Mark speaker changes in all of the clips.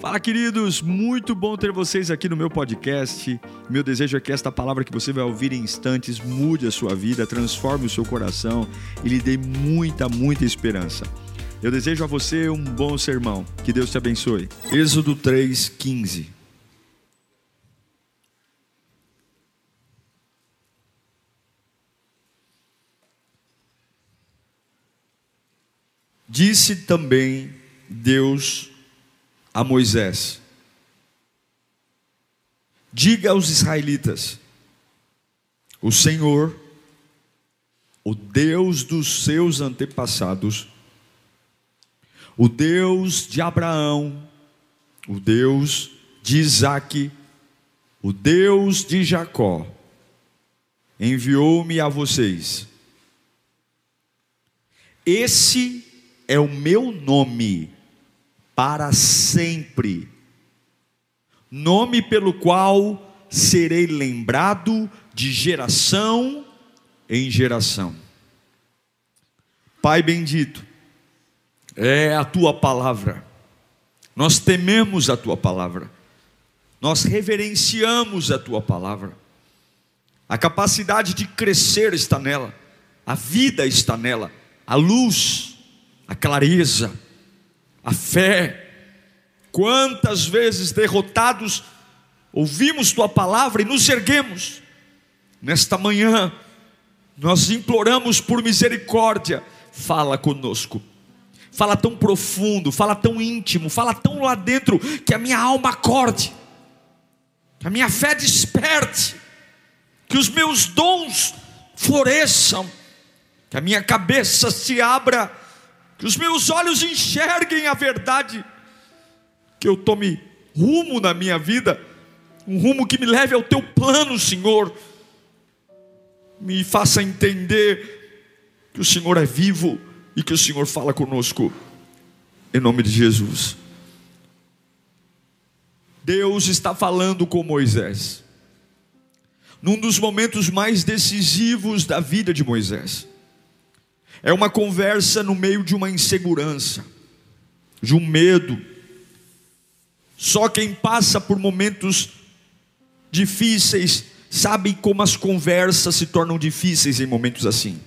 Speaker 1: Fala, queridos! Muito bom ter vocês aqui no meu podcast. Meu desejo é que esta palavra que você vai ouvir em instantes mude a sua vida, transforme o seu coração e lhe dê muita, muita esperança. Eu desejo a você um bom sermão. Que Deus te abençoe. Êxodo 3:15. Disse também Deus a Moisés: Diga aos israelitas: O Senhor, o Deus dos seus antepassados, o Deus de Abraão, o Deus de Isaque, o Deus de Jacó, enviou-me a vocês. Esse é o meu nome para sempre, nome pelo qual serei lembrado de geração em geração. Pai bendito, é a tua palavra, nós tememos a tua palavra, nós reverenciamos a tua palavra, a capacidade de crescer está nela, a vida está nela, a luz, a clareza, a fé. Quantas vezes derrotados, ouvimos tua palavra e nos erguemos. Nesta manhã, nós imploramos por misericórdia, fala conosco. Fala tão profundo, fala tão íntimo, fala tão lá dentro que a minha alma acorde, que a minha fé desperte, que os meus dons floresçam, que a minha cabeça se abra que os meus olhos enxerguem a verdade, que eu tome rumo na minha vida, um rumo que me leve ao teu plano, Senhor, me faça entender que o Senhor é vivo e que o Senhor fala conosco, em nome de Jesus. Deus está falando com Moisés, num dos momentos mais decisivos da vida de Moisés. É uma conversa no meio de uma insegurança, de um medo. Só quem passa por momentos difíceis sabe como as conversas se tornam difíceis em momentos assim.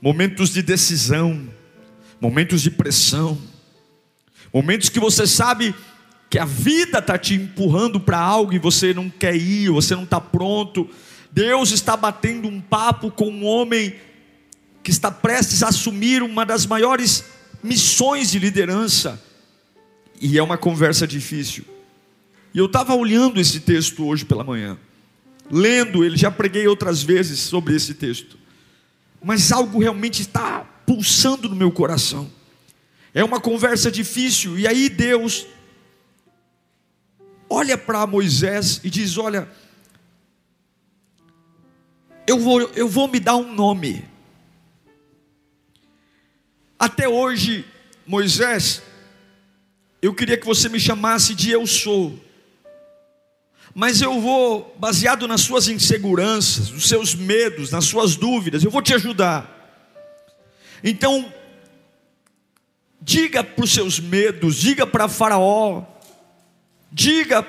Speaker 1: Momentos de decisão, momentos de pressão, momentos que você sabe que a vida está te empurrando para algo e você não quer ir, você não está pronto. Deus está batendo um papo com um homem que está prestes a assumir uma das maiores missões de liderança, e é uma conversa difícil. E eu estava olhando esse texto hoje pela manhã, lendo ele, já preguei outras vezes sobre esse texto, mas algo realmente está pulsando no meu coração. É uma conversa difícil, e aí Deus olha para Moisés e diz: Olha, eu vou, eu vou me dar um nome. Até hoje, Moisés, eu queria que você me chamasse de eu sou. Mas eu vou, baseado nas suas inseguranças, nos seus medos, nas suas dúvidas, eu vou te ajudar. Então, diga para os seus medos, diga para Faraó, diga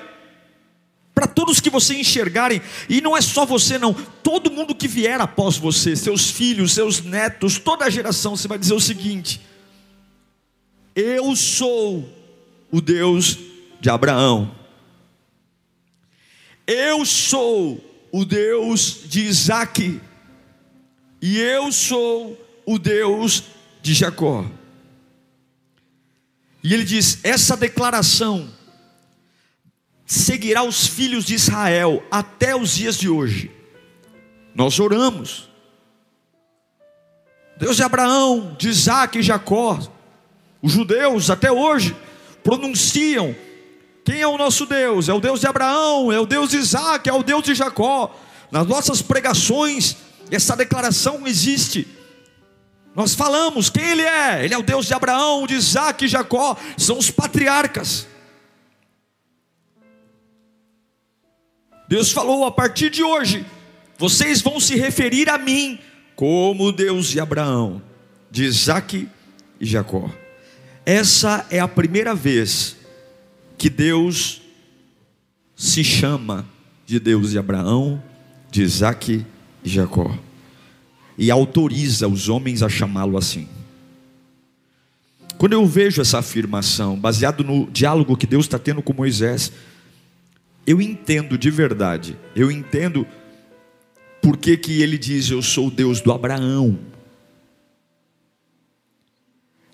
Speaker 1: para todos que você enxergarem, e não é só você, não, todo mundo que vier após você, seus filhos, seus netos, toda a geração, você vai dizer o seguinte: Eu sou o Deus de Abraão, eu sou o Deus de Isaac, e eu sou o Deus de Jacó. E ele diz: essa declaração seguirá os filhos de Israel até os dias de hoje. Nós oramos. Deus de Abraão, de Isaac e Jacó, os judeus até hoje pronunciam: quem é o nosso Deus? É o Deus de Abraão, é o Deus de Isaac, é o Deus de Jacó. Nas nossas pregações, essa declaração existe. Nós falamos quem Ele é, Ele é o Deus de Abraão, de Isaac e Jacó, são os patriarcas. Deus falou: a partir de hoje, vocês vão se referir a mim como Deus de Abraão, de Isaac e Jacó. Essa é a primeira vez que Deus se chama de Deus de Abraão, de Isaac e Jacó, e autoriza os homens a chamá-lo assim. Quando eu vejo essa afirmação, baseado no diálogo que Deus está tendo com Moisés, eu entendo de verdade, eu entendo por que, que ele diz: Eu sou o Deus do Abraão.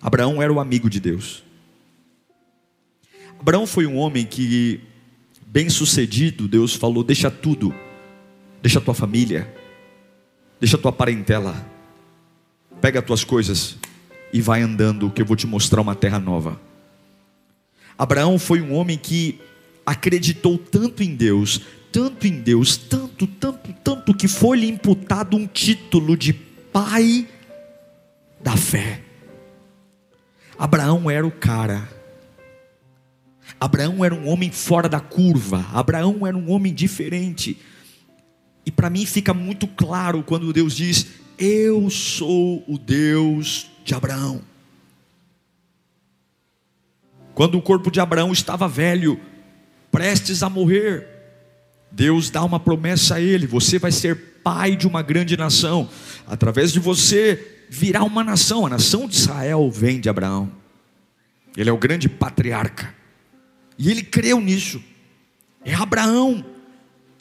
Speaker 1: Abraão era o amigo de Deus. Abraão foi um homem que, bem sucedido, Deus falou: Deixa tudo, deixa tua família, deixa tua parentela, pega as tuas coisas e vai andando, que eu vou te mostrar uma terra nova. Abraão foi um homem que acreditou tanto em Deus, tanto em Deus, tanto, tanto, tanto, que foi-lhe imputado um título de pai da fé. Abraão era o cara. Abraão era um homem fora da curva. Abraão era um homem diferente. E para mim fica muito claro quando Deus diz: Eu sou o Deus de Abraão. Quando o corpo de Abraão estava velho, prestes a morrer, Deus dá uma promessa a ele: você vai ser pai de uma grande nação, através de você virá uma nação, a nação de Israel vem de Abraão, ele é o grande patriarca, e ele creu nisso, é Abraão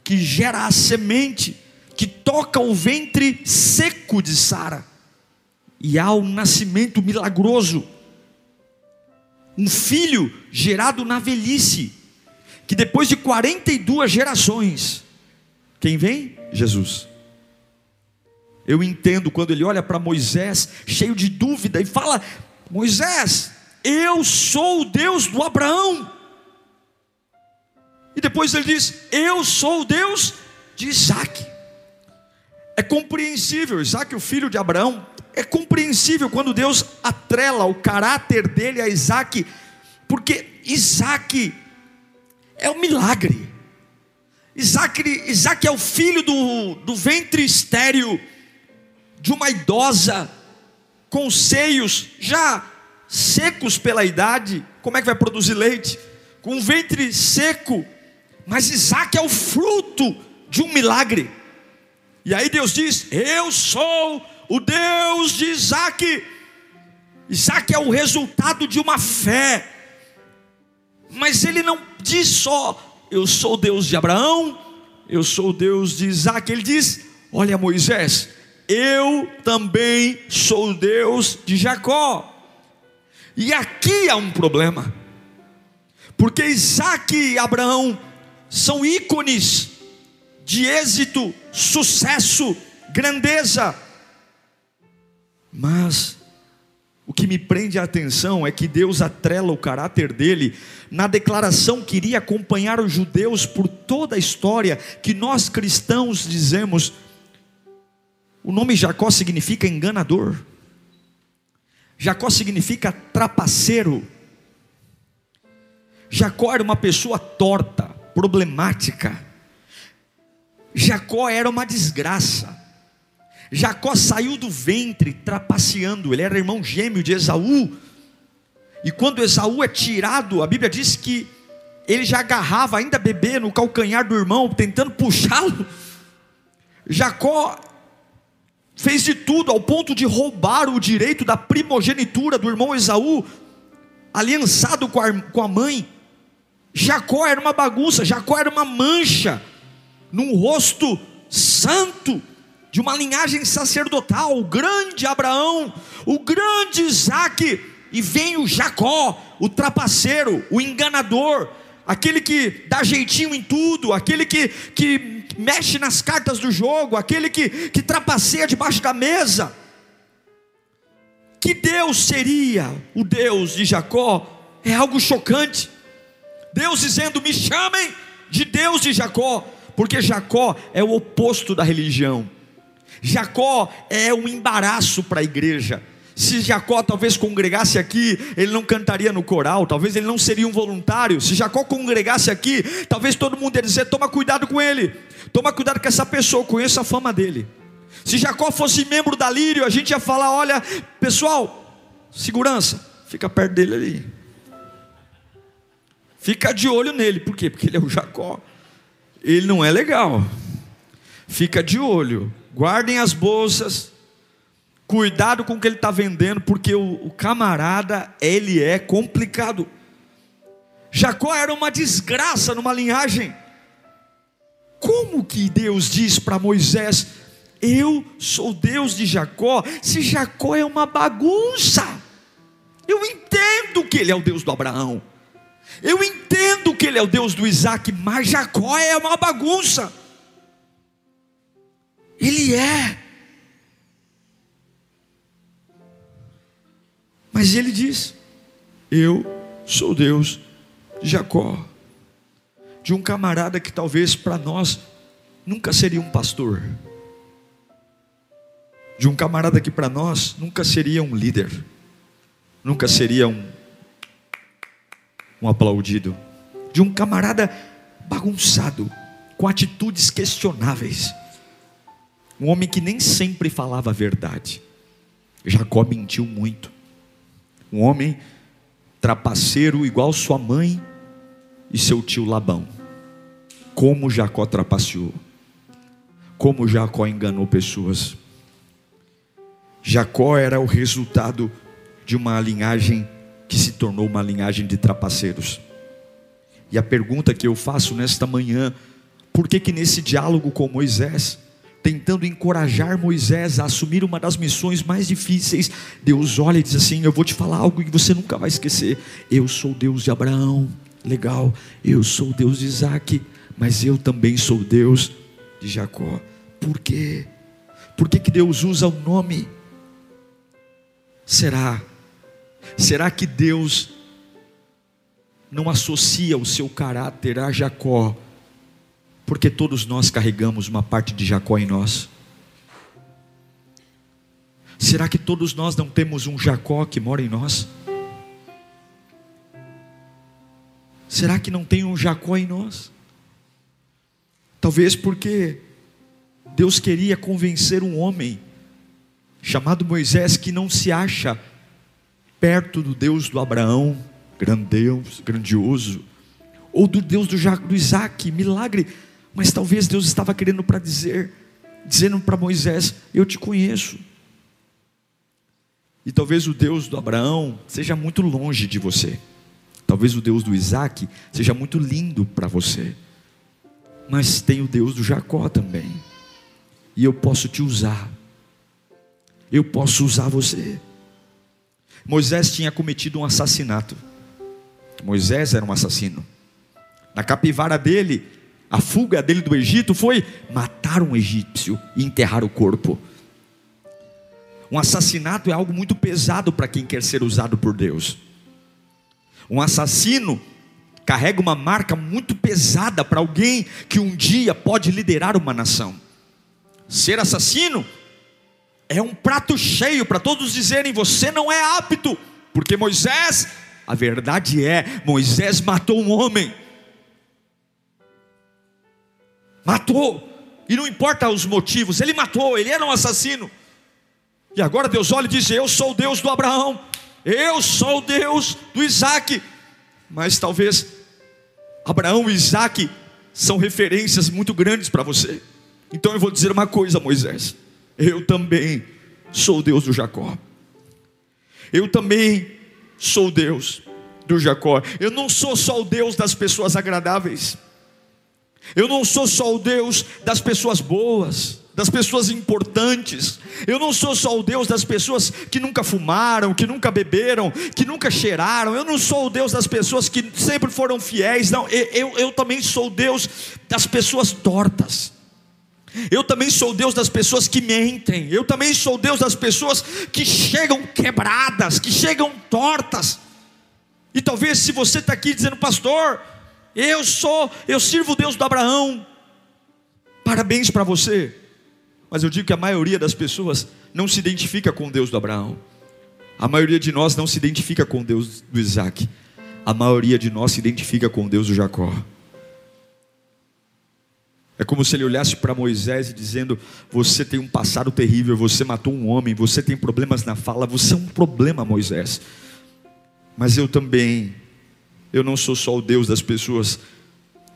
Speaker 1: que gera a semente, que toca o ventre seco de Sara, e há um nascimento milagroso, um filho gerado na velhice, que depois de 42 gerações, quem vem? Jesus. Eu entendo quando ele olha para Moisés, cheio de dúvida, e fala: Moisés, eu sou o Deus do Abraão. E depois ele diz: Eu sou o Deus de Isaac. É compreensível, Isaac, o filho de Abraão, é compreensível quando Deus atrela o caráter dele a Isaac, porque Isaac é um milagre. Isaac, Isaac é o filho do, do ventre estéreo de uma idosa com seios já secos pela idade. Como é que vai produzir leite? Com um ventre seco. Mas Isaac é o fruto de um milagre. E aí Deus diz: Eu sou o Deus de Isaac. Isaac é o resultado de uma fé mas ele não diz só, eu sou o Deus de Abraão, eu sou o Deus de Isaac. Ele diz: Olha, Moisés, eu também sou o Deus de Jacó. E aqui há um problema, porque Isaac e Abraão são ícones de êxito, sucesso, grandeza, mas o que me prende a atenção é que Deus atrela o caráter dele na declaração que iria acompanhar os judeus por toda a história, que nós cristãos dizemos. O nome Jacó significa enganador, Jacó significa trapaceiro. Jacó era uma pessoa torta, problemática. Jacó era uma desgraça. Jacó saiu do ventre trapaceando, ele era irmão gêmeo de Esaú. E quando Esaú é tirado, a Bíblia diz que ele já agarrava, ainda bebê, no calcanhar do irmão, tentando puxá-lo. Jacó fez de tudo ao ponto de roubar o direito da primogenitura do irmão Esaú, aliançado com a, com a mãe. Jacó era uma bagunça, Jacó era uma mancha num rosto santo de uma linhagem sacerdotal, o grande Abraão, o grande Isaac, e vem o Jacó, o trapaceiro, o enganador, aquele que dá jeitinho em tudo, aquele que, que mexe nas cartas do jogo, aquele que, que trapaceia debaixo da mesa. Que Deus seria o Deus de Jacó? É algo chocante. Deus dizendo: me chamem de Deus de Jacó, porque Jacó é o oposto da religião. Jacó é um embaraço para a igreja. Se Jacó talvez congregasse aqui, ele não cantaria no coral, talvez ele não seria um voluntário. Se Jacó congregasse aqui, talvez todo mundo ia dizer: toma cuidado com ele, toma cuidado com essa pessoa, conheça a fama dele. Se Jacó fosse membro da Lírio, a gente ia falar: olha, pessoal, segurança, fica perto dele ali. Fica de olho nele, por quê? Porque ele é o Jacó. Ele não é legal. Fica de olho. Guardem as bolsas. Cuidado com o que ele está vendendo, porque o, o camarada, ele é complicado. Jacó era uma desgraça numa linhagem. Como que Deus diz para Moisés: Eu sou Deus de Jacó, se Jacó é uma bagunça? Eu entendo que ele é o Deus do Abraão, eu entendo que ele é o Deus do Isaac, mas Jacó é uma bagunça. Ele é. Mas ele diz: Eu sou Deus de Jacó de um camarada que talvez para nós nunca seria um pastor, de um camarada que para nós nunca seria um líder, nunca seria um, um aplaudido, de um camarada bagunçado, com atitudes questionáveis, um homem que nem sempre falava a verdade. Jacó mentiu muito, um homem trapaceiro igual sua mãe e seu tio Labão como Jacó trapaceou, como Jacó enganou pessoas. Jacó era o resultado de uma linhagem que se tornou uma linhagem de trapaceiros. E a pergunta que eu faço nesta manhã, por que que nesse diálogo com Moisés, tentando encorajar Moisés a assumir uma das missões mais difíceis, Deus olha e diz assim: Eu vou te falar algo que você nunca vai esquecer. Eu sou Deus de Abraão, legal. Eu sou Deus de Isaac, mas eu também sou Deus de Jacó. Por quê? Por que, que Deus usa o nome? Será? Será que Deus não associa o seu caráter a Jacó? Porque todos nós carregamos uma parte de Jacó em nós. Será que todos nós não temos um Jacó que mora em nós? Será que não tem um Jacó em nós? Talvez porque Deus queria convencer um homem chamado Moisés que não se acha perto do Deus do Abraão, grandioso, grandioso, ou do Deus do Isaac, milagre, mas talvez Deus estava querendo para dizer, dizendo para Moisés: Eu te conheço. E talvez o Deus do Abraão seja muito longe de você. Talvez o Deus do Isaac seja muito lindo para você mas tem o Deus do Jacó também. E eu posso te usar. Eu posso usar você. Moisés tinha cometido um assassinato. Moisés era um assassino. Na capivara dele, a fuga dele do Egito foi matar um egípcio e enterrar o corpo. Um assassinato é algo muito pesado para quem quer ser usado por Deus. Um assassino carrega uma marca muito pesada para alguém que um dia pode liderar uma nação. Ser assassino é um prato cheio para todos dizerem: você não é apto, porque Moisés, a verdade é, Moisés matou um homem. Matou, e não importa os motivos, ele matou, ele era um assassino. E agora Deus olha e diz: Eu sou o Deus do Abraão, eu sou o Deus do Isaac. Mas talvez Abraão e Isaac são referências muito grandes para você. Então eu vou dizer uma coisa, Moisés. Eu também sou Deus do Jacó. Eu também sou Deus do Jacó. Eu não sou só o Deus das pessoas agradáveis. Eu não sou só o Deus das pessoas boas das pessoas importantes. Eu não sou só o Deus das pessoas que nunca fumaram, que nunca beberam, que nunca cheiraram. Eu não sou o Deus das pessoas que sempre foram fiéis. Não, eu, eu, eu também sou o Deus das pessoas tortas. Eu também sou o Deus das pessoas que mentem. Eu também sou o Deus das pessoas que chegam quebradas, que chegam tortas. E talvez se você está aqui dizendo, pastor, eu sou, eu sirvo o Deus do Abraão. Parabéns para você. Mas eu digo que a maioria das pessoas não se identifica com o Deus do Abraão. A maioria de nós não se identifica com o Deus do Isaac. A maioria de nós se identifica com o Deus do Jacó. É como se ele olhasse para Moisés e dizendo: Você tem um passado terrível, você matou um homem, você tem problemas na fala, você é um problema, Moisés. Mas eu também, eu não sou só o Deus das pessoas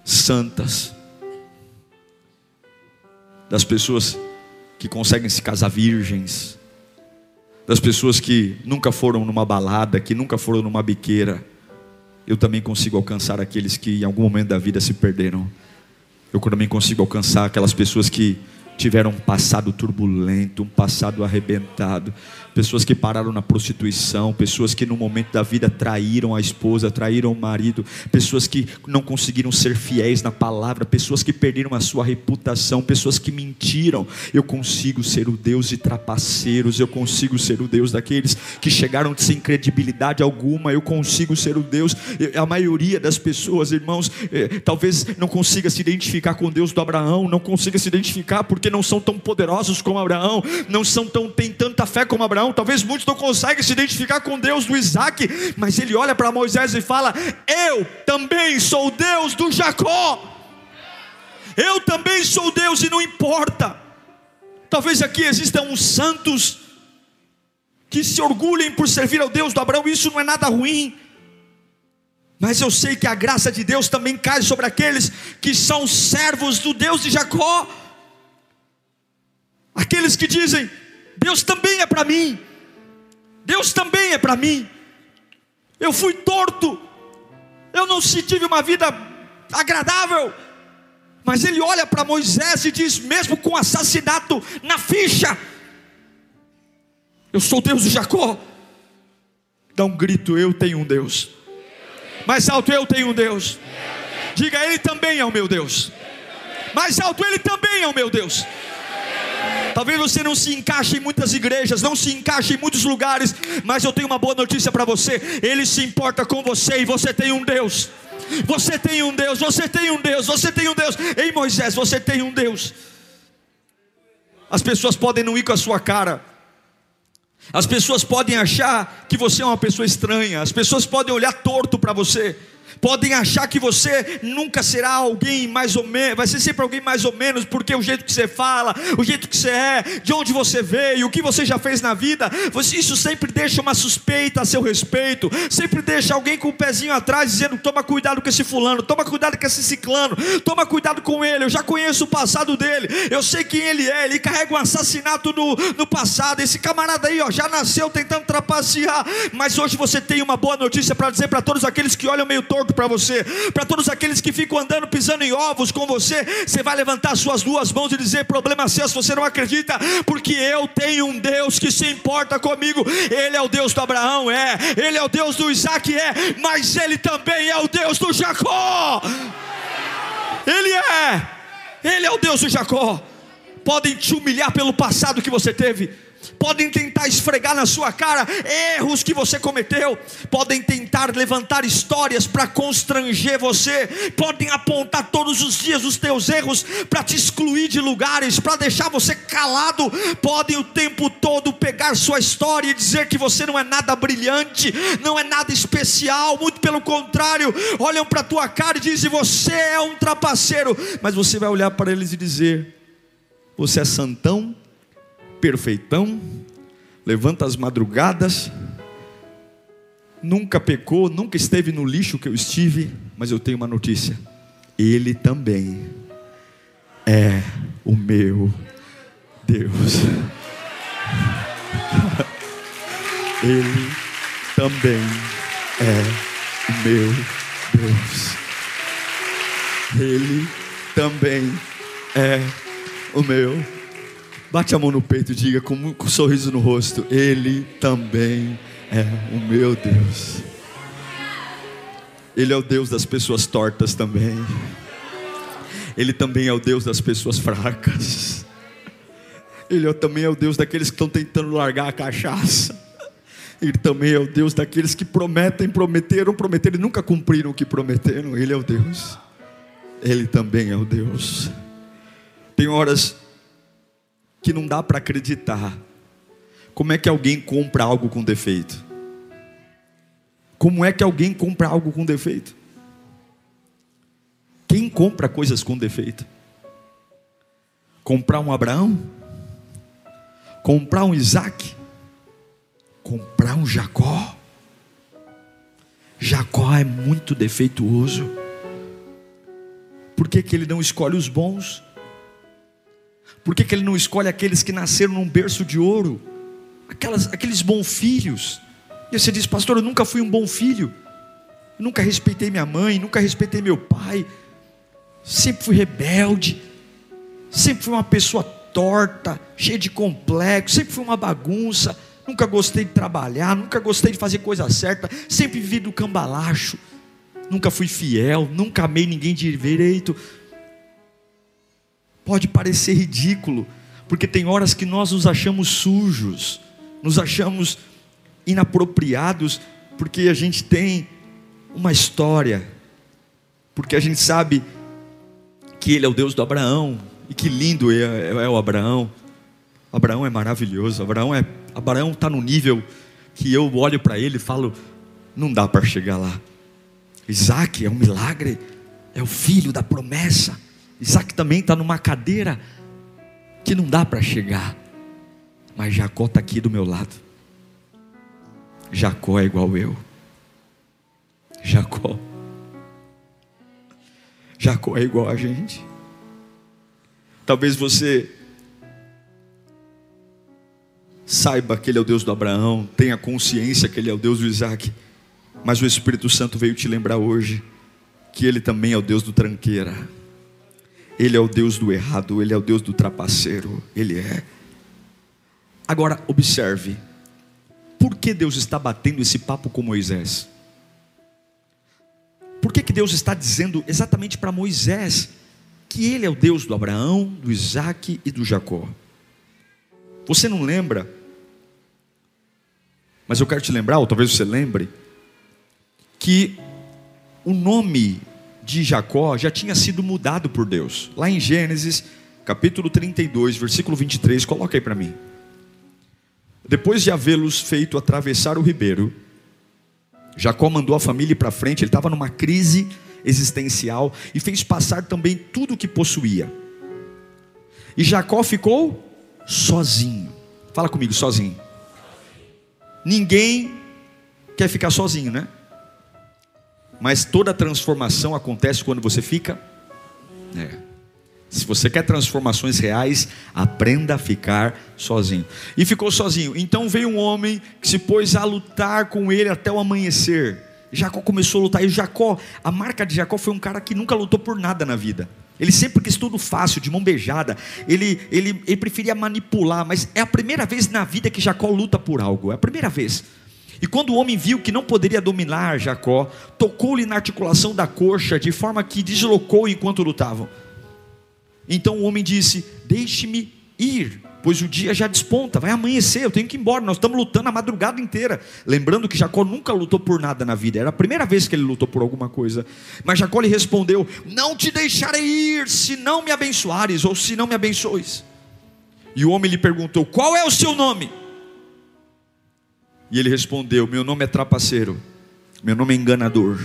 Speaker 1: santas, das pessoas que conseguem se casar virgens, das pessoas que nunca foram numa balada, que nunca foram numa biqueira. Eu também consigo alcançar aqueles que em algum momento da vida se perderam. Eu também consigo alcançar aquelas pessoas que tiveram um passado turbulento, um passado arrebentado, pessoas que pararam na prostituição, pessoas que no momento da vida traíram a esposa, traíram o marido, pessoas que não conseguiram ser fiéis na palavra, pessoas que perderam a sua reputação, pessoas que mentiram. Eu consigo ser o Deus de trapaceiros, eu consigo ser o Deus daqueles que chegaram sem credibilidade alguma, eu consigo ser o Deus. A maioria das pessoas, irmãos, eh, talvez não consiga se identificar com Deus do Abraão, não consiga se identificar porque não são tão poderosos como Abraão, não são tão têm tanta fé como Abraão. Talvez muitos não conseguem se identificar com Deus do Isaac, mas ele olha para Moisés e fala: Eu também sou o Deus do Jacó. Eu também sou Deus e não importa. Talvez aqui existam uns santos que se orgulhem por servir ao Deus do Abraão, isso não é nada ruim. Mas eu sei que a graça de Deus também cai sobre aqueles que são servos do Deus de Jacó. Aqueles que dizem: Deus também é para mim, Deus também é para mim. Eu fui torto, eu não tive uma vida agradável, mas ele olha para Moisés e diz: mesmo com assassinato na ficha, eu sou Deus de Jacó. Dá um grito: Eu tenho um Deus. Mais alto, eu tenho um Deus. Diga, Ele também é o meu Deus. Mais alto, Ele também é o meu Deus. Talvez você não se encaixe em muitas igrejas, não se encaixe em muitos lugares, mas eu tenho uma boa notícia para você: Ele se importa com você e você tem um Deus. Você tem um Deus, você tem um Deus, você tem um Deus. Ei Moisés, você tem um Deus. As pessoas podem não ir com a sua cara. As pessoas podem achar que você é uma pessoa estranha. As pessoas podem olhar torto para você podem achar que você nunca será alguém mais ou menos, vai ser sempre alguém mais ou menos, porque o jeito que você fala, o jeito que você é, de onde você veio, o que você já fez na vida, isso sempre deixa uma suspeita a seu respeito, sempre deixa alguém com o pezinho atrás dizendo: toma cuidado com esse fulano, toma cuidado com esse ciclano, toma cuidado com ele, eu já conheço o passado dele, eu sei quem ele é, ele carrega um assassinato no, no passado, esse camarada aí ó, já nasceu tentando trapacear, mas hoje você tem uma boa notícia para dizer para todos aqueles que olham meio torto para você, para todos aqueles que ficam andando pisando em ovos com você, você vai levantar suas duas mãos e dizer: problema seu se você não acredita, porque eu tenho um Deus que se importa comigo. Ele é o Deus do Abraão, é, ele é o Deus do Isaac, é, mas ele também é o Deus do Jacó. Ele é, ele é o Deus do Jacó. Podem te humilhar pelo passado que você teve podem tentar esfregar na sua cara erros que você cometeu, podem tentar levantar histórias para constranger você, podem apontar todos os dias os teus erros para te excluir de lugares, para deixar você calado, podem o tempo todo pegar sua história e dizer que você não é nada brilhante, não é nada especial, muito pelo contrário, olham para tua cara e dizem: Você é um trapaceiro, mas você vai olhar para eles e dizer: Você é santão perfeitão, levanta as madrugadas, nunca pecou, nunca esteve no lixo que eu estive, mas eu tenho uma notícia: Ele também é o meu Deus. Ele também é o meu Deus. Ele também é o meu Deus. Bate a mão no peito e diga com um sorriso no rosto: Ele também é o meu Deus. Ele é o Deus das pessoas tortas também. Ele também é o Deus das pessoas fracas. Ele é também é o Deus daqueles que estão tentando largar a cachaça. Ele também é o Deus daqueles que prometem, prometeram, prometeram e nunca cumpriram o que prometeram. Ele é o Deus. Ele também é o Deus. Tem horas que não dá para acreditar. Como é que alguém compra algo com defeito? Como é que alguém compra algo com defeito? Quem compra coisas com defeito? Comprar um Abraão? Comprar um Isaac? Comprar um Jacó? Jacó é muito defeituoso. Por que, que ele não escolhe os bons? Por que, que ele não escolhe aqueles que nasceram num berço de ouro? Aquelas, aqueles bons filhos. E você diz, pastor, eu nunca fui um bom filho. Eu nunca respeitei minha mãe, nunca respeitei meu pai. Sempre fui rebelde. Sempre fui uma pessoa torta, cheia de complexo. Sempre fui uma bagunça. Nunca gostei de trabalhar, nunca gostei de fazer coisa certa. Sempre vivi do cambalacho. Nunca fui fiel, nunca amei ninguém de direito. Pode parecer ridículo, porque tem horas que nós nos achamos sujos, nos achamos inapropriados, porque a gente tem uma história, porque a gente sabe que Ele é o Deus do Abraão, e que lindo é, é, o Abraão. Abraão é maravilhoso, Abraão é Abraão está no nível que eu olho para ele e falo, não dá para chegar lá. Isaac é um milagre, é o filho da promessa. Isaac também está numa cadeira que não dá para chegar. Mas Jacó está aqui do meu lado. Jacó é igual eu. Jacó. Jacó é igual a gente. Talvez você saiba que Ele é o Deus do Abraão, tenha consciência que Ele é o Deus do Isaac, mas o Espírito Santo veio te lembrar hoje que Ele também é o Deus do tranqueira, Ele é o Deus do errado, Ele é o Deus do trapaceiro, Ele é. Agora, observe, por que Deus está batendo esse papo com Moisés? Por que, que Deus está dizendo exatamente para Moisés que Ele é o Deus do Abraão, do Isaac e do Jacó? Você não lembra mas eu quero te lembrar, ou talvez você lembre, que o nome de Jacó já tinha sido mudado por Deus. Lá em Gênesis, capítulo 32, versículo 23, coloca aí para mim. Depois de havê-los feito atravessar o ribeiro, Jacó mandou a família para frente, ele estava numa crise existencial e fez passar também tudo o que possuía. E Jacó ficou sozinho. Fala comigo, sozinho. Ninguém quer ficar sozinho, né? Mas toda transformação acontece quando você fica. É. Se você quer transformações reais, aprenda a ficar sozinho. E ficou sozinho. Então veio um homem que se pôs a lutar com ele até o amanhecer. Jacó começou a lutar. E Jacó, a marca de Jacó foi um cara que nunca lutou por nada na vida. Ele sempre quis tudo fácil, de mão beijada. Ele, ele, ele preferia manipular, mas é a primeira vez na vida que Jacó luta por algo. É a primeira vez. E quando o homem viu que não poderia dominar Jacó, tocou-lhe na articulação da coxa, de forma que deslocou enquanto lutavam. Então o homem disse: Deixe-me ir, pois o dia já desponta, vai amanhecer, eu tenho que ir embora. Nós estamos lutando a madrugada inteira. Lembrando que Jacó nunca lutou por nada na vida, era a primeira vez que ele lutou por alguma coisa. Mas Jacó lhe respondeu: Não te deixarei ir, se não me abençoares, ou se não me abençoes. E o homem lhe perguntou: Qual é o seu nome? E ele respondeu: Meu nome é trapaceiro, meu nome é enganador,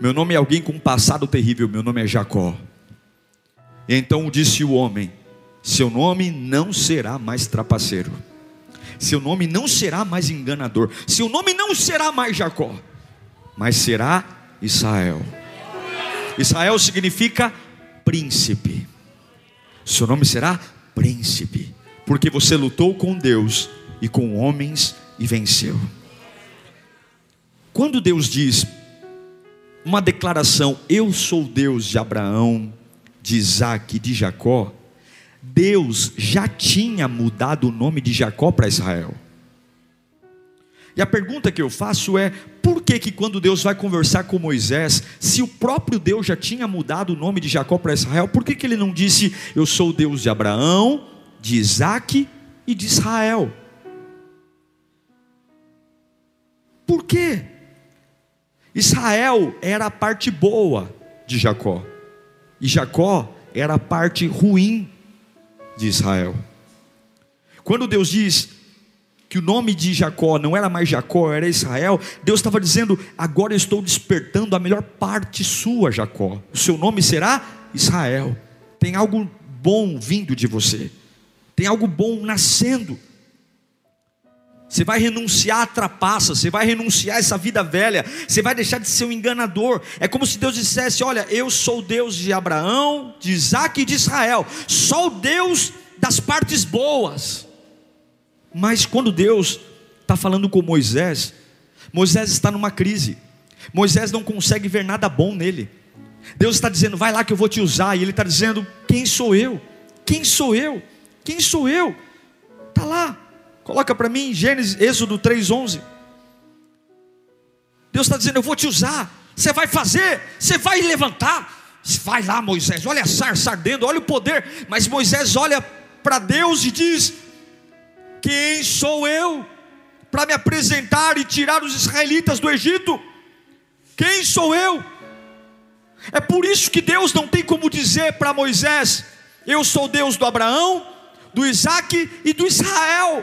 Speaker 1: meu nome é alguém com um passado terrível, meu nome é Jacó. Então disse o homem: seu nome não será mais trapaceiro, seu nome não será mais enganador, seu nome não será mais Jacó, mas será Israel. Israel significa príncipe, seu nome será príncipe, porque você lutou com Deus e com homens e venceu. Quando Deus diz uma declaração, eu sou Deus de Abraão, de Isaac e de Jacó, Deus já tinha mudado o nome de Jacó para Israel. E a pergunta que eu faço é: por que que quando Deus vai conversar com Moisés, se o próprio Deus já tinha mudado o nome de Jacó para Israel, por que que ele não disse eu sou o Deus de Abraão, de Isaac e de Israel? Por quê? Israel era a parte boa de Jacó, e Jacó era a parte ruim de Israel. Quando Deus diz que o nome de Jacó não era mais Jacó, era Israel, Deus estava dizendo: agora eu estou despertando a melhor parte sua, Jacó. O seu nome será Israel. Tem algo bom vindo de você, tem algo bom nascendo. Você vai renunciar à trapaça, você vai renunciar a essa vida velha, você vai deixar de ser um enganador. É como se Deus dissesse: Olha, eu sou o Deus de Abraão, de Isaac e de Israel, só o Deus das partes boas. Mas quando Deus está falando com Moisés, Moisés está numa crise, Moisés não consegue ver nada bom nele. Deus está dizendo: Vai lá que eu vou te usar, e ele está dizendo: Quem sou eu? Quem sou eu? Quem sou eu? Está lá Coloca para mim Gênesis, Êxodo 3:11. Deus está dizendo: Eu vou te usar. Você vai fazer, você vai levantar. Vai lá, Moisés. Olha a sarça ardendo, olha o poder. Mas Moisés olha para Deus e diz: Quem sou eu para me apresentar e tirar os israelitas do Egito? Quem sou eu? É por isso que Deus não tem como dizer para Moisés: Eu sou Deus do Abraão, do Isaac e do Israel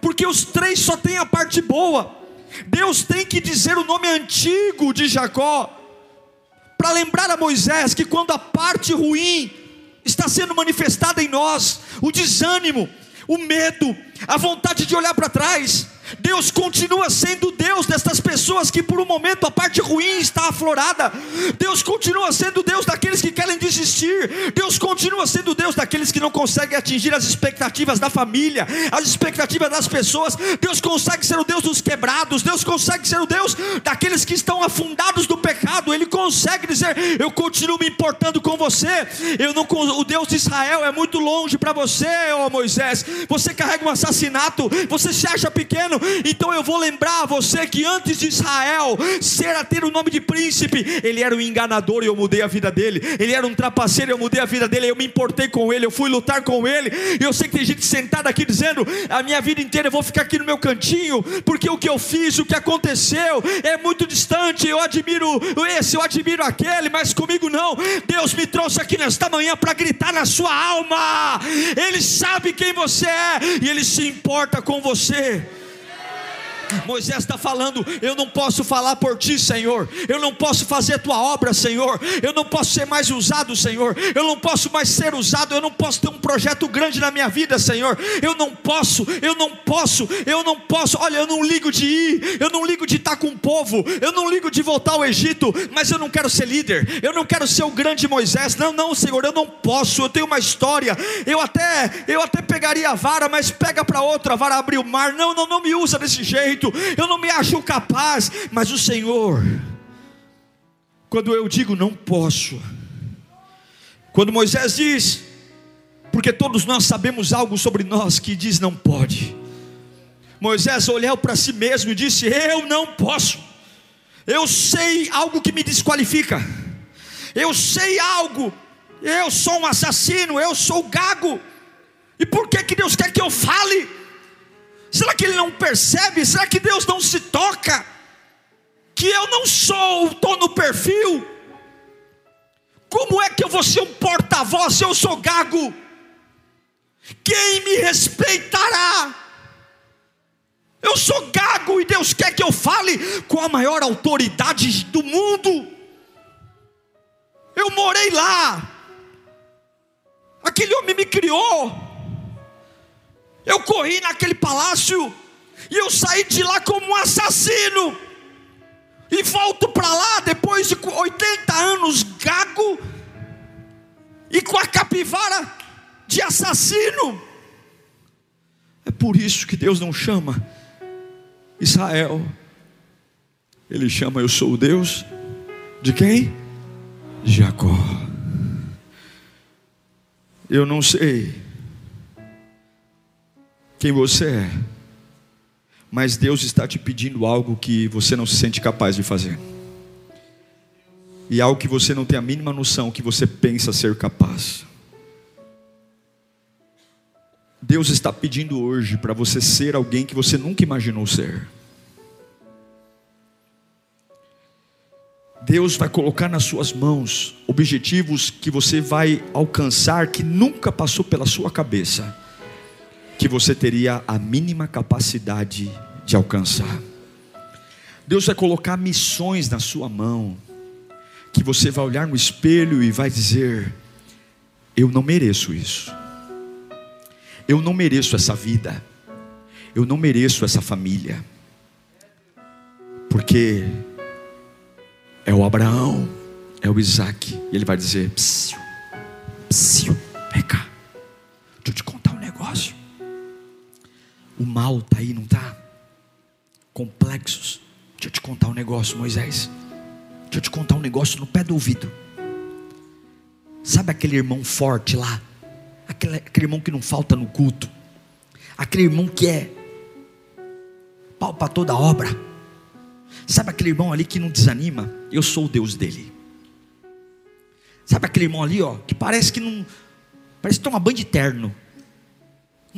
Speaker 1: porque os três só têm a parte boa. Deus tem que dizer o nome antigo de Jacó, para lembrar a Moisés que quando a parte ruim está sendo manifestada em nós, o desânimo, o medo, a vontade de olhar para trás, Deus continua sendo Deus destas pessoas que por um momento a parte ruim está aflorada. Deus continua sendo Deus daqueles que querem desistir. Deus continua sendo Deus daqueles que não conseguem atingir as expectativas da família, as expectativas das pessoas. Deus consegue ser o Deus dos quebrados. Deus consegue ser o Deus daqueles que estão afundados no pecado. Ele consegue dizer: Eu continuo me importando com você. Eu não, o Deus de Israel é muito longe para você, ó Moisés. Você carrega um assassinato. Você se acha pequeno então eu vou lembrar a você que antes de Israel ser a ter o nome de príncipe, ele era um enganador e eu mudei a vida dele. Ele era um trapaceiro e eu mudei a vida dele. Eu me importei com ele, eu fui lutar com ele. E eu sei que tem gente sentada aqui dizendo: a minha vida inteira eu vou ficar aqui no meu cantinho, porque o que eu fiz, o que aconteceu é muito distante. Eu admiro esse, eu admiro aquele, mas comigo não. Deus me trouxe aqui nesta manhã para gritar na sua alma. Ele sabe quem você é e ele se importa com você. Moisés está falando: Eu não posso falar por ti, Senhor. Eu não posso fazer tua obra, Senhor. Eu não posso ser mais usado, Senhor. Eu não posso mais ser usado. Eu não posso ter um projeto grande na minha vida, Senhor. Eu não posso, eu não posso, eu não posso. Olha, eu não ligo de ir, eu não ligo de estar com o povo, eu não ligo de voltar ao Egito, mas eu não quero ser líder. Eu não quero ser o grande Moisés. Não, não, Senhor, eu não posso. Eu tenho uma história. Eu até, eu até pegaria a vara, mas pega para outra, a vara abrir o mar. Não, não, não me usa desse jeito eu não me acho capaz, mas o Senhor, quando eu digo não posso, quando Moisés diz, porque todos nós sabemos algo sobre nós que diz não pode, Moisés olhou para si mesmo e disse: Eu não posso, eu sei algo que me desqualifica, eu sei algo, eu sou um assassino, eu sou gago, e por que, que Deus quer que eu fale? Será que ele não percebe? Será que Deus não se toca? Que eu não sou, estou no perfil. Como é que eu vou ser um porta-voz se eu sou gago? Quem me respeitará? Eu sou gago e Deus quer que eu fale com a maior autoridade do mundo. Eu morei lá. Aquele homem me criou. Eu corri naquele palácio e eu saí de lá como um assassino. E volto para lá depois de 80 anos gago e com a capivara de assassino. É por isso que Deus não chama Israel. Ele chama eu sou o Deus de quem? Jacó. Eu não sei quem você é, mas Deus está te pedindo algo que você não se sente capaz de fazer, e algo que você não tem a mínima noção que você pensa ser capaz. Deus está pedindo hoje para você ser alguém que você nunca imaginou ser. Deus vai colocar nas suas mãos objetivos que você vai alcançar que nunca passou pela sua cabeça que você teria a mínima capacidade de alcançar. Deus vai colocar missões na sua mão, que você vai olhar no espelho e vai dizer: Eu não mereço isso, eu não mereço essa vida, Eu não mereço essa família, porque é o Abraão, é o Isaac, e ele vai dizer: psiu, psiu, vem cá, deixa eu te contar. O mal está aí, não está? Complexos. Deixa eu te contar um negócio, Moisés. Deixa eu te contar um negócio no pé do ouvido. Sabe aquele irmão forte lá? Aquele, aquele irmão que não falta no culto. Aquele irmão que é pau para toda obra. Sabe aquele irmão ali que não desanima? Eu sou o Deus dele. Sabe aquele irmão ali, ó, que parece que não. Parece que toma banho de terno.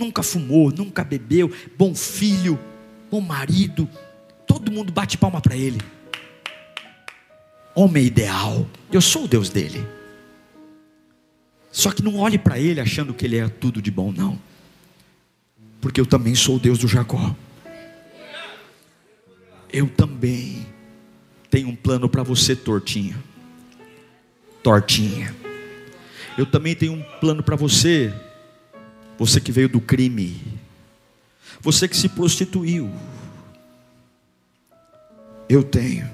Speaker 1: Nunca fumou, nunca bebeu, bom filho, bom marido. Todo mundo bate palma para ele. Homem ideal. Eu sou o Deus dele. Só que não olhe para ele achando que ele é tudo de bom, não. Porque eu também sou o Deus do Jacó. Eu também tenho um plano para você, tortinha. Tortinha. Eu também tenho um plano para você, você que veio do crime. Você que se prostituiu. Eu tenho.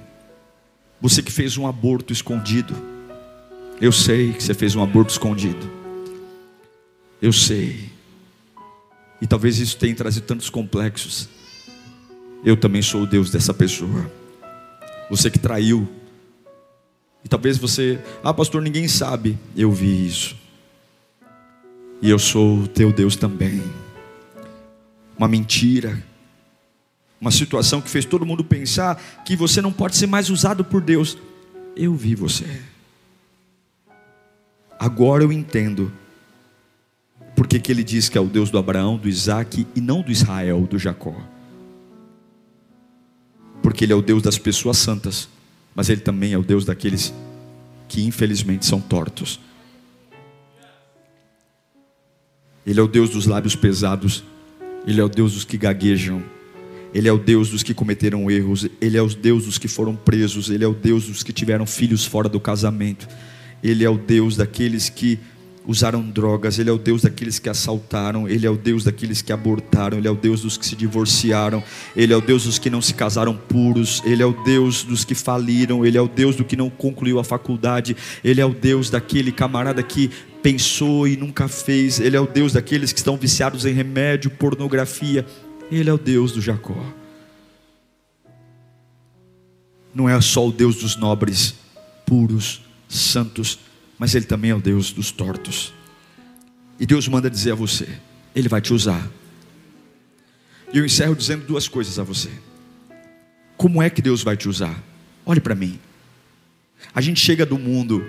Speaker 1: Você que fez um aborto escondido. Eu sei que você fez um aborto escondido. Eu sei. E talvez isso tenha trazido tantos complexos. Eu também sou o Deus dessa pessoa. Você que traiu. E talvez você, ah, pastor, ninguém sabe. Eu vi isso. E eu sou o teu Deus também. Uma mentira. Uma situação que fez todo mundo pensar que você não pode ser mais usado por Deus. Eu vi você. Agora eu entendo porque que ele diz que é o Deus do Abraão, do Isaac e não do Israel, do Jacó. Porque ele é o Deus das pessoas santas, mas ele também é o Deus daqueles que infelizmente são tortos. Ele é o Deus dos lábios pesados, ele é o Deus dos que gaguejam, ele é o Deus dos que cometeram erros, ele é o Deus dos que foram presos, ele é o Deus dos que tiveram filhos fora do casamento, ele é o Deus daqueles que usaram drogas, Ele é o Deus daqueles que assaltaram, Ele é o Deus daqueles que abortaram, Ele é o Deus dos que se divorciaram, Ele é o Deus dos que não se casaram puros, Ele é o Deus dos que faliram, Ele é o Deus do que não concluiu a faculdade, Ele é o Deus daquele camarada que pensou e nunca fez, Ele é o Deus daqueles que estão viciados em remédio, pornografia, Ele é o Deus do Jacó. Não é só o Deus dos nobres, puros, santos, mas Ele também é o Deus dos tortos. E Deus manda dizer a você: Ele vai te usar. E eu encerro dizendo duas coisas a você. Como é que Deus vai te usar? Olhe para mim. A gente chega do mundo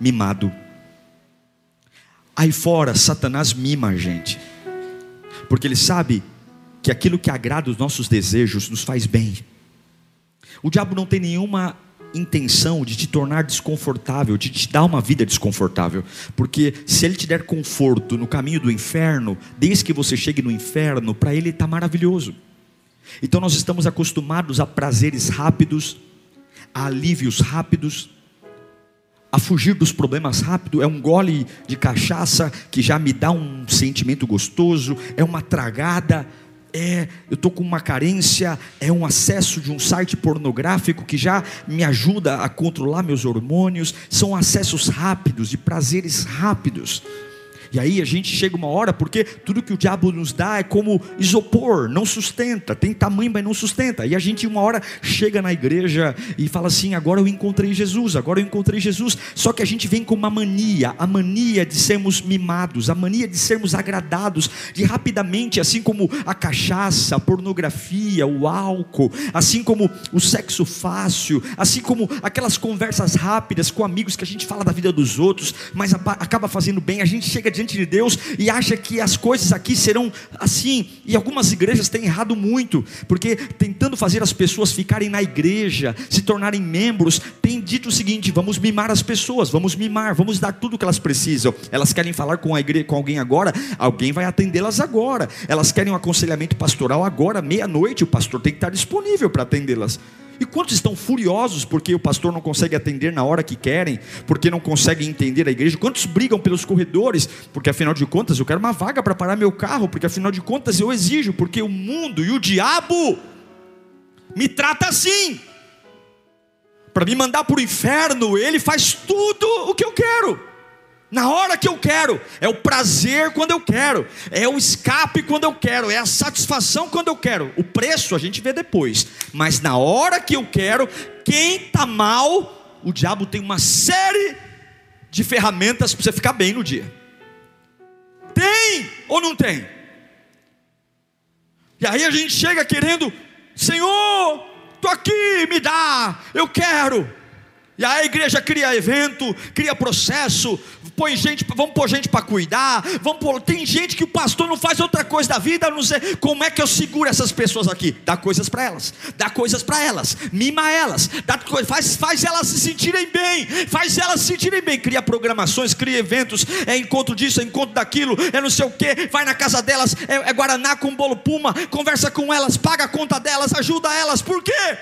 Speaker 1: mimado. Aí fora, Satanás mima a gente. Porque ele sabe que aquilo que agrada os nossos desejos nos faz bem. O diabo não tem nenhuma intenção de te tornar desconfortável, de te dar uma vida desconfortável, porque se ele te der conforto no caminho do inferno, desde que você chegue no inferno, para ele está maravilhoso. Então nós estamos acostumados a prazeres rápidos, a alívios rápidos, a fugir dos problemas rápido, é um gole de cachaça que já me dá um sentimento gostoso, é uma tragada, é, eu estou com uma carência, é um acesso de um site pornográfico que já me ajuda a controlar meus hormônios, são acessos rápidos, de prazeres rápidos. E aí a gente chega uma hora, porque tudo que o diabo nos dá é como isopor, não sustenta, tem tamanho, mas não sustenta. E a gente uma hora chega na igreja e fala assim: agora eu encontrei Jesus, agora eu encontrei Jesus. Só que a gente vem com uma mania, a mania de sermos mimados, a mania de sermos agradados, de rapidamente, assim como a cachaça, a pornografia, o álcool, assim como o sexo fácil, assim como aquelas conversas rápidas com amigos que a gente fala da vida dos outros, mas acaba fazendo bem, a gente chega de diante de Deus e acha que as coisas aqui serão assim. E algumas igrejas têm errado muito, porque tentando fazer as pessoas ficarem na igreja, se tornarem membros, tem dito o seguinte: vamos mimar as pessoas, vamos mimar, vamos dar tudo o que elas precisam. Elas querem falar com, a igreja, com alguém agora, alguém vai atendê-las agora. Elas querem um aconselhamento pastoral agora, meia-noite, o pastor tem que estar disponível para atendê-las. E quantos estão furiosos porque o pastor não consegue atender na hora que querem, porque não conseguem entender a igreja? Quantos brigam pelos corredores, porque afinal de contas eu quero uma vaga para parar meu carro, porque afinal de contas eu exijo, porque o mundo e o diabo me trata assim. Para me mandar para o inferno, ele faz tudo o que eu quero na hora que eu quero, é o prazer quando eu quero, é o escape quando eu quero, é a satisfação quando eu quero. O preço a gente vê depois, mas na hora que eu quero, quem está mal, o diabo tem uma série de ferramentas para você ficar bem no dia. Tem ou não tem? E aí a gente chega querendo, Senhor, estou aqui, me dá, eu quero. E aí a igreja cria evento, cria processo, põe gente, vamos pôr gente para cuidar, vamos pôr, tem gente que o pastor não faz outra coisa da vida, não sei como é que eu seguro essas pessoas aqui? Dá coisas para elas, dá coisas para elas, mima elas, dá, faz, faz elas se sentirem bem, faz elas se sentirem bem, cria programações, cria eventos, é encontro disso, é encontro daquilo, é não sei o que, vai na casa delas, é, é Guaraná com bolo Puma, conversa com elas, paga a conta delas, ajuda elas, por quê?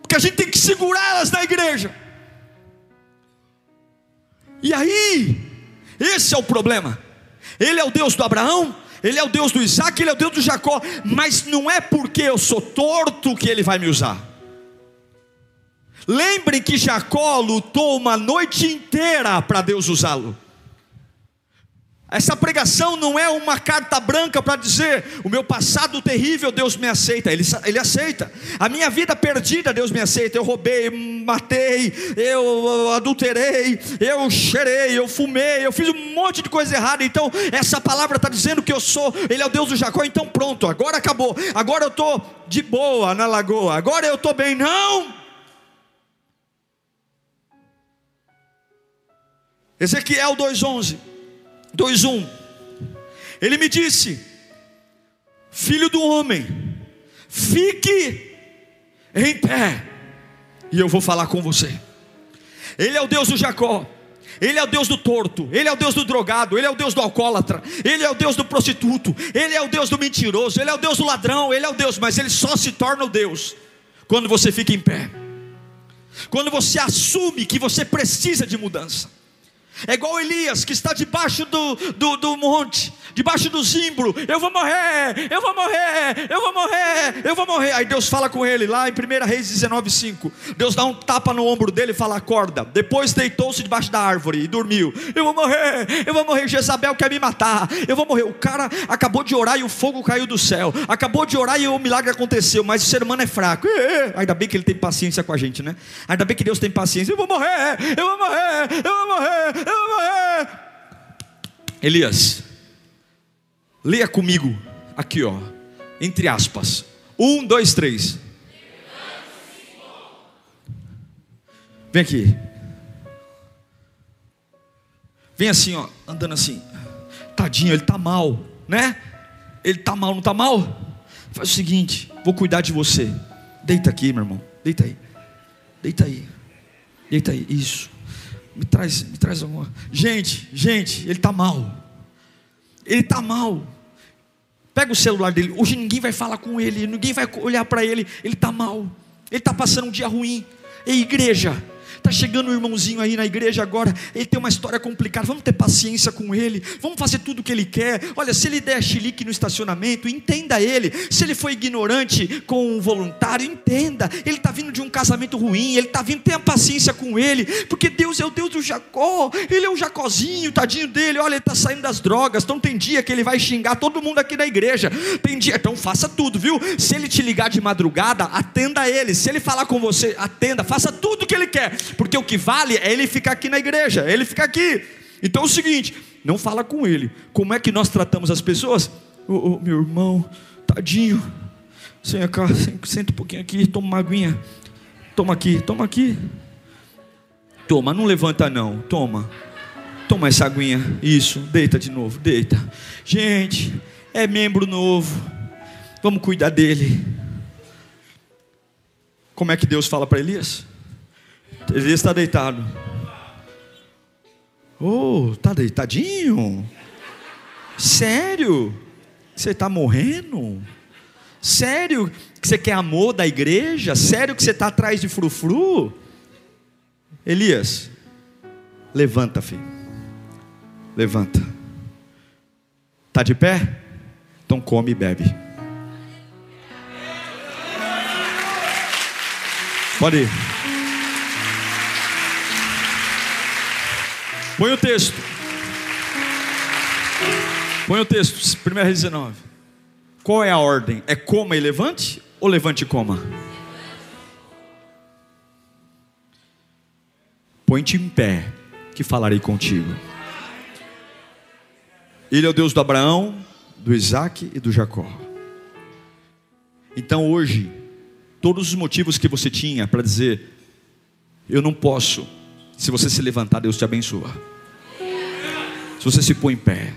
Speaker 1: Porque a gente tem que segurar elas na igreja. E aí, esse é o problema. Ele é o Deus do Abraão, ele é o Deus do Isaac, ele é o Deus do Jacó, mas não é porque eu sou torto que ele vai me usar. Lembrem que Jacó lutou uma noite inteira para Deus usá-lo. Essa pregação não é uma carta branca para dizer o meu passado terrível, Deus me aceita, ele, ele aceita. A minha vida perdida, Deus me aceita. Eu roubei, matei, eu adulterei, eu cheirei, eu fumei, eu fiz um monte de coisa errada. Então, essa palavra está dizendo que eu sou, Ele é o Deus do Jacó. Então, pronto, agora acabou. Agora eu estou de boa na lagoa, agora eu estou bem. Não! Ezequiel 2,11 2:1. Ele me disse: Filho do homem, fique em pé, e eu vou falar com você. Ele é o Deus do Jacó. Ele é o Deus do torto, Ele é o Deus do drogado, Ele é o Deus do alcoólatra, Ele é o Deus do prostituto, Ele é o Deus do mentiroso, Ele é o Deus do ladrão, Ele é o Deus, mas Ele só se torna o Deus quando você fica em pé, quando você assume que você precisa de mudança. É igual Elias que está debaixo do, do, do, monte, debaixo do zimbro. Eu vou morrer, eu vou morrer, eu vou morrer, eu vou morrer. Aí Deus fala com ele lá em 1 Reis 19,5. Deus dá um tapa no ombro dele e fala: acorda. Depois deitou-se debaixo da árvore e dormiu. Eu vou morrer, eu vou morrer. Jezabel quer me matar, eu vou morrer. O cara acabou de orar e o fogo caiu do céu. Acabou de orar e o milagre aconteceu, mas o ser humano é fraco. Ainda bem que ele tem paciência com a gente, né? Ainda bem que Deus tem paciência. Eu vou morrer, eu vou morrer eu vou morrer. Elias, leia comigo aqui, ó, entre aspas. Um, dois, três. Vem aqui. Vem assim, ó, andando assim. Tadinho, ele tá mal, né? Ele tá mal, não tá mal? Faz o seguinte, vou cuidar de você. Deita aqui, meu irmão. Deita aí. Deita aí. Deita aí. Isso me traz, me traz alguma. Gente, gente, ele está mal. Ele está mal. Pega o celular dele. Hoje ninguém vai falar com ele, ninguém vai olhar para ele. Ele está mal. Ele está passando um dia ruim. Ei, igreja, Está chegando um irmãozinho aí na igreja agora, ele tem uma história complicada. Vamos ter paciência com ele, vamos fazer tudo o que ele quer. Olha, se ele der chilique no estacionamento, entenda ele. Se ele foi ignorante com um voluntário, entenda. Ele está vindo de um casamento ruim, ele está vindo, tenha paciência com ele, porque Deus é o Deus do Jacó, ele é o Jacózinho, tadinho dele. Olha, ele está saindo das drogas. Então tem dia que ele vai xingar todo mundo aqui da igreja. Tem dia, então faça tudo, viu? Se ele te ligar de madrugada, atenda ele. Se ele falar com você, atenda, faça tudo o que ele quer porque o que vale é ele ficar aqui na igreja, é ele ficar aqui. Então é o seguinte, não fala com ele. Como é que nós tratamos as pessoas? Ô, oh, meu irmão, tadinho. Senta cá, senta um pouquinho aqui, toma uma aguinha. Toma aqui, toma aqui. Toma, não levanta não, toma. Toma essa aguinha. Isso, deita de novo, deita. Gente, é membro novo. Vamos cuidar dele. Como é que Deus fala para Elias? Ele está deitado. Oh, tá deitadinho? Sério? Você está morrendo? Sério que você quer amor da igreja? Sério que você está atrás de frufru? Elias, levanta, filho. Levanta. Está de pé? Então come e bebe. Pode ir. Põe o texto. Põe o texto, 1 Reis 19. Qual é a ordem? É coma e levante ou levante e coma? Põe-te em pé, que falarei contigo. Ele é o Deus do Abraão, do Isaac e do Jacó. Então hoje, todos os motivos que você tinha para dizer, eu não posso, se você se levantar, Deus te abençoa. Se você se põe em pé,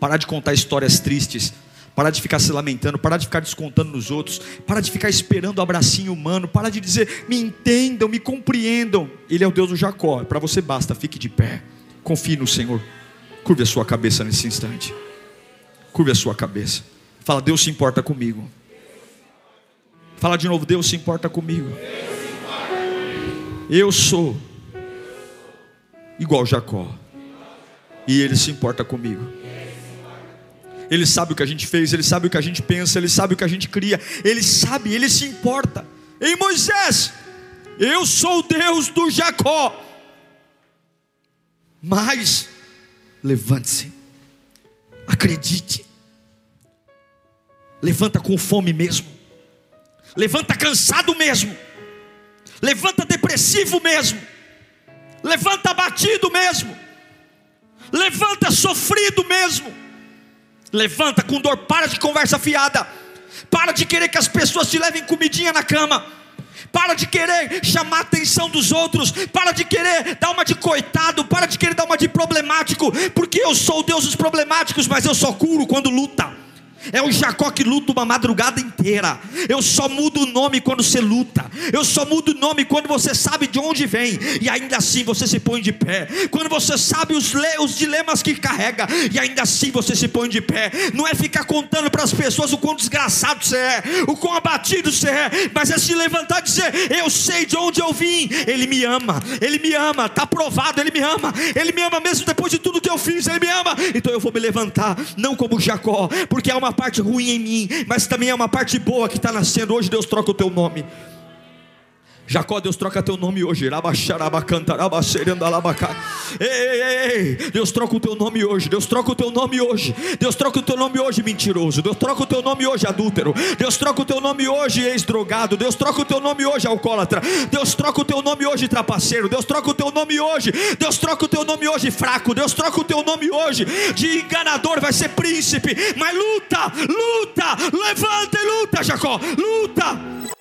Speaker 1: parar de contar histórias tristes, parar de ficar se lamentando, parar de ficar descontando nos outros, parar de ficar esperando o abracinho humano, parar de dizer, me entendam, me compreendam. Ele é o Deus do Jacó, para você basta, fique de pé, confie no Senhor, curve a sua cabeça nesse instante, curve a sua cabeça, fala, Deus se importa comigo. Fala de novo, Deus se importa comigo. Eu sou igual Jacó. E ele se importa comigo. Ele sabe o que a gente fez, ele sabe o que a gente pensa, ele sabe o que a gente cria, ele sabe, ele se importa. Em Moisés, eu sou o Deus do Jacó. Mas levante-se. Acredite. Levanta com fome mesmo. Levanta cansado mesmo. Levanta depressivo mesmo. Levanta abatido mesmo. Levanta sofrido mesmo. Levanta com dor, para de conversa fiada. Para de querer que as pessoas te levem comidinha na cama. Para de querer chamar a atenção dos outros. Para de querer dar uma de coitado. Para de querer dar uma de problemático. Porque eu sou o Deus dos problemáticos, mas eu só curo quando luta. É o Jacó que luta uma madrugada inteira. Eu só mudo o nome quando você luta. Eu só mudo o nome quando você sabe de onde vem. E ainda assim você se põe de pé. Quando você sabe os, os dilemas que carrega. E ainda assim você se põe de pé. Não é ficar contando para as pessoas o quão desgraçado você é. O quão abatido você é. Mas é se levantar e dizer: Eu sei de onde eu vim. Ele me ama. Ele me ama. Está provado. Ele me ama. Ele me ama mesmo depois de tudo que eu fiz. Ele me ama. Então eu vou me levantar. Não como Jacó. Porque é uma parte ruim em mim, mas também é uma parte boa que está nascendo. Hoje Deus troca o teu nome. Jacó, Deus troca teu nome hoje. Ei, ei, ei, Deus troca o teu nome hoje. Deus troca o teu nome hoje. Deus troca o teu nome hoje, mentiroso. Deus troca o teu nome hoje, adúltero. Deus troca o teu nome hoje, ex-drogado. Deus troca o teu nome hoje, alcoólatra. Deus troca o teu nome hoje, trapaceiro. Deus troca o teu nome hoje. Deus troca o teu nome hoje, fraco. Deus troca o teu nome hoje de enganador. Vai ser príncipe. Mas luta, luta, levanta e luta, Jacó. Luta.